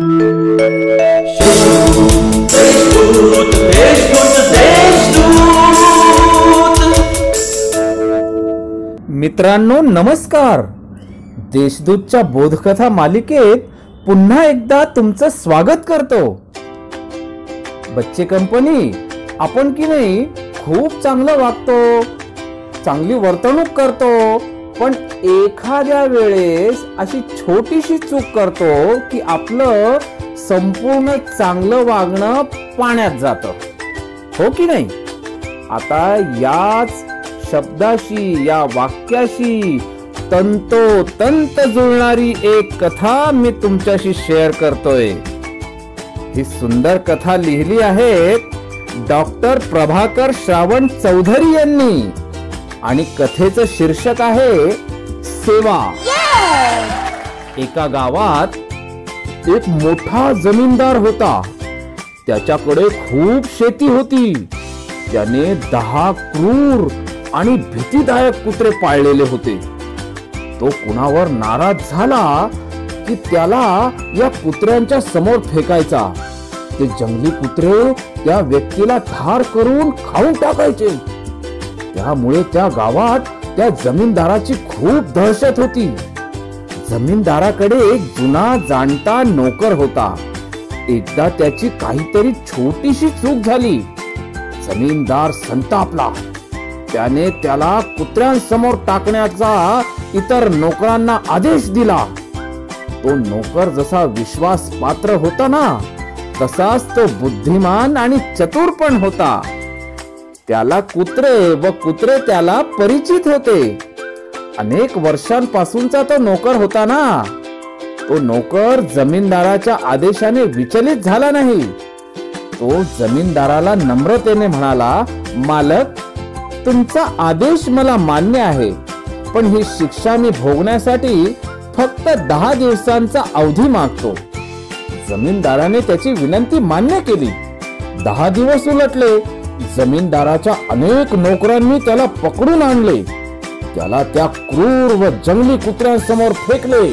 मित्रांनो नमस्कार. देशदूतच्या बोधकथा मालिकेत पुन्हा एकदा तुमचं स्वागत करतो. बच्चे कंपनी आपण की नाही खूप चांगलं वागतो चांगली वर्तणूक करतो पण एखाद्या वेळेस अशी छोटीशी चूक करतो की आपलं संपूर्ण चांगलं वागणं पाण्यात जातं. हो की नाही? आता याच शब्दाशी या वाक्याशी तंतोतंत जुळणारी एक कथा मी तुमच्याशी शेअर करतोय. ही सुंदर कथा लिहिली आहे डॉक्टर प्रभाकर श्रावण चौधरी यांनी. आणि कथेचं शीर्षक आहे सेवा. एका गावात एक मोठा जमीनदार होता. त्याच्याकडे खूप शेती होती. त्याने दहा क्रूर आणि भीतीदायक कुत्रे पाळलेले होते. तो कुणावर नाराज झाला की त्याला या कुत्र्यांच्या समोर फेकायचा. ते जंगली कुत्रे त्या व्यक्तीला ठार करून खाऊन टाकायचे. त्यामुळे त्या गावात त्या जमीनदाराची खूप दहशत होती. जमीनदाराकडे एक जुना जाणता नोकर होता. एकदा त्याची काहीतरी छोटीशी चूक झाली. जमीनदार संतापला. त्याने त्याला कुत्र्यांसमोर टाकण्याचा इतर नोकरांना आदेश दिला. तो नोकर जसा विश्वास पात्र होता ना तसाच तो बुद्धिमान आणि चतुर पण होता. त्याला कुत्रे व कुत्रे त्याला परिचित होते. अनेक वर्षांपासूनचा तो नोकर होता ना. तो नोकर जमीनदाराच्या आदेशाने विचलित झाला नाही. तो जमीनदाराला नम्रतेने म्हणाला मालक तुमचा आदेश मला मान्य आहे पण ही शिक्षा मी भोगण्यासाठी फक्त दहा दिवसांचा अवधी मागतो. जमीनदाराने त्याची विनंती मान्य केली. दहा दिवस उलटले. जमीनदाराच्या अनेक नोकरांनी त्याला पकडून आणले. त्याला त्या क्रूर व जंगली कुत्र्यांसमोर फेकले.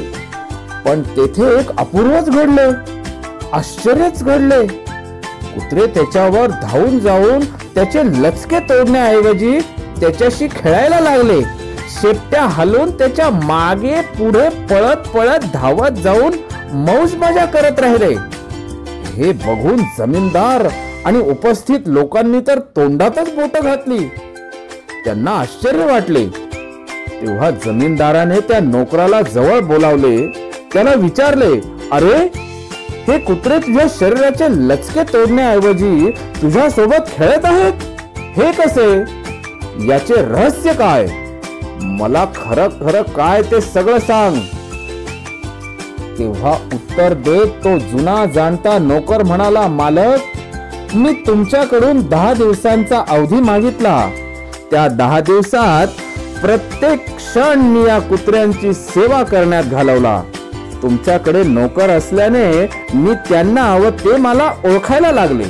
पण तेथे एक अपूर्वच घडले. आश्चर्यच घडले. कुत्रे त्याच्यावर धावून जाऊन त्याचे लचके तोडण्याऐवजी त्याच्याशी खेळायला लागले. शेपट्या हलवून त्याच्यामागे पुढे पळत पळत धावत जाऊन मौज मजा करत राहिले. हे बघून जमीनदार आणि उपस्थित लोकांनी तर तोंडातच बोट घातली. त्यांना आश्चर्य वाटले. तेव्हा जमीनदाराने त्या नोकराला जवळ बोलावले. त्याला विचारले अरे हे कुत्रे तुझ्या शरीराचे लचके तोडण्याऐवजी तुझ्या सोबत खेळत आहेत? हे कसे? याचे रहस्य काय? मला खरं खरं काय ते सगळं सांग. तेव्हा उत्तर देत तो जुना जाणता नोकर म्हणाला मालक मी तुमच्याकडून दहा दिवसांचा अवधी मागितला. त्या दहा दिवसात प्रत्येक क्षण मी या कुत्र्यांची सेवा करण्यात घालवला. तुमच्याकडे नोकर असल्याने मी त्यांना व ते मला ओळखायला लागले.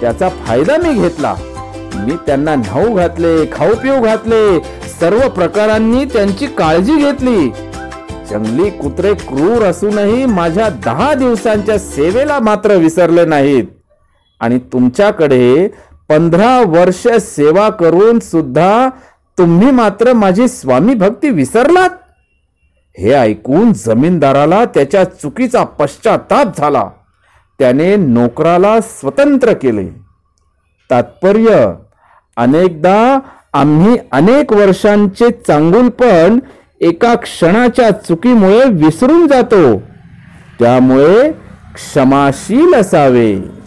त्याचा फायदा मी घेतला. मी त्यांना न्हाऊ घातले खाऊ पिऊ घातले सर्व प्रकारांनी त्यांची काळजी घेतली. जंगली कुत्रे क्रूर असूनही माझ्या दहा दिवसांच्या सेवेला मात्र विसरले नाहीत. आणि तुमच्याकडे पंधरा वर्ष सेवा करून सुद्धा तुम्ही मात्र माझी स्वामी भक्ती विसरलात? हे ऐकून जमीनदाराला त्याच्या चुकीचा पश्चाताप झाला. त्याने नोकराला स्वतंत्र केले. तात्पर्य अनेकदा आम्ही अनेक वर्षांचे चांगुलपण एका क्षणाच्या चुकीमुळे विसरून जातो. त्यामुळे क्षमाशील असावे.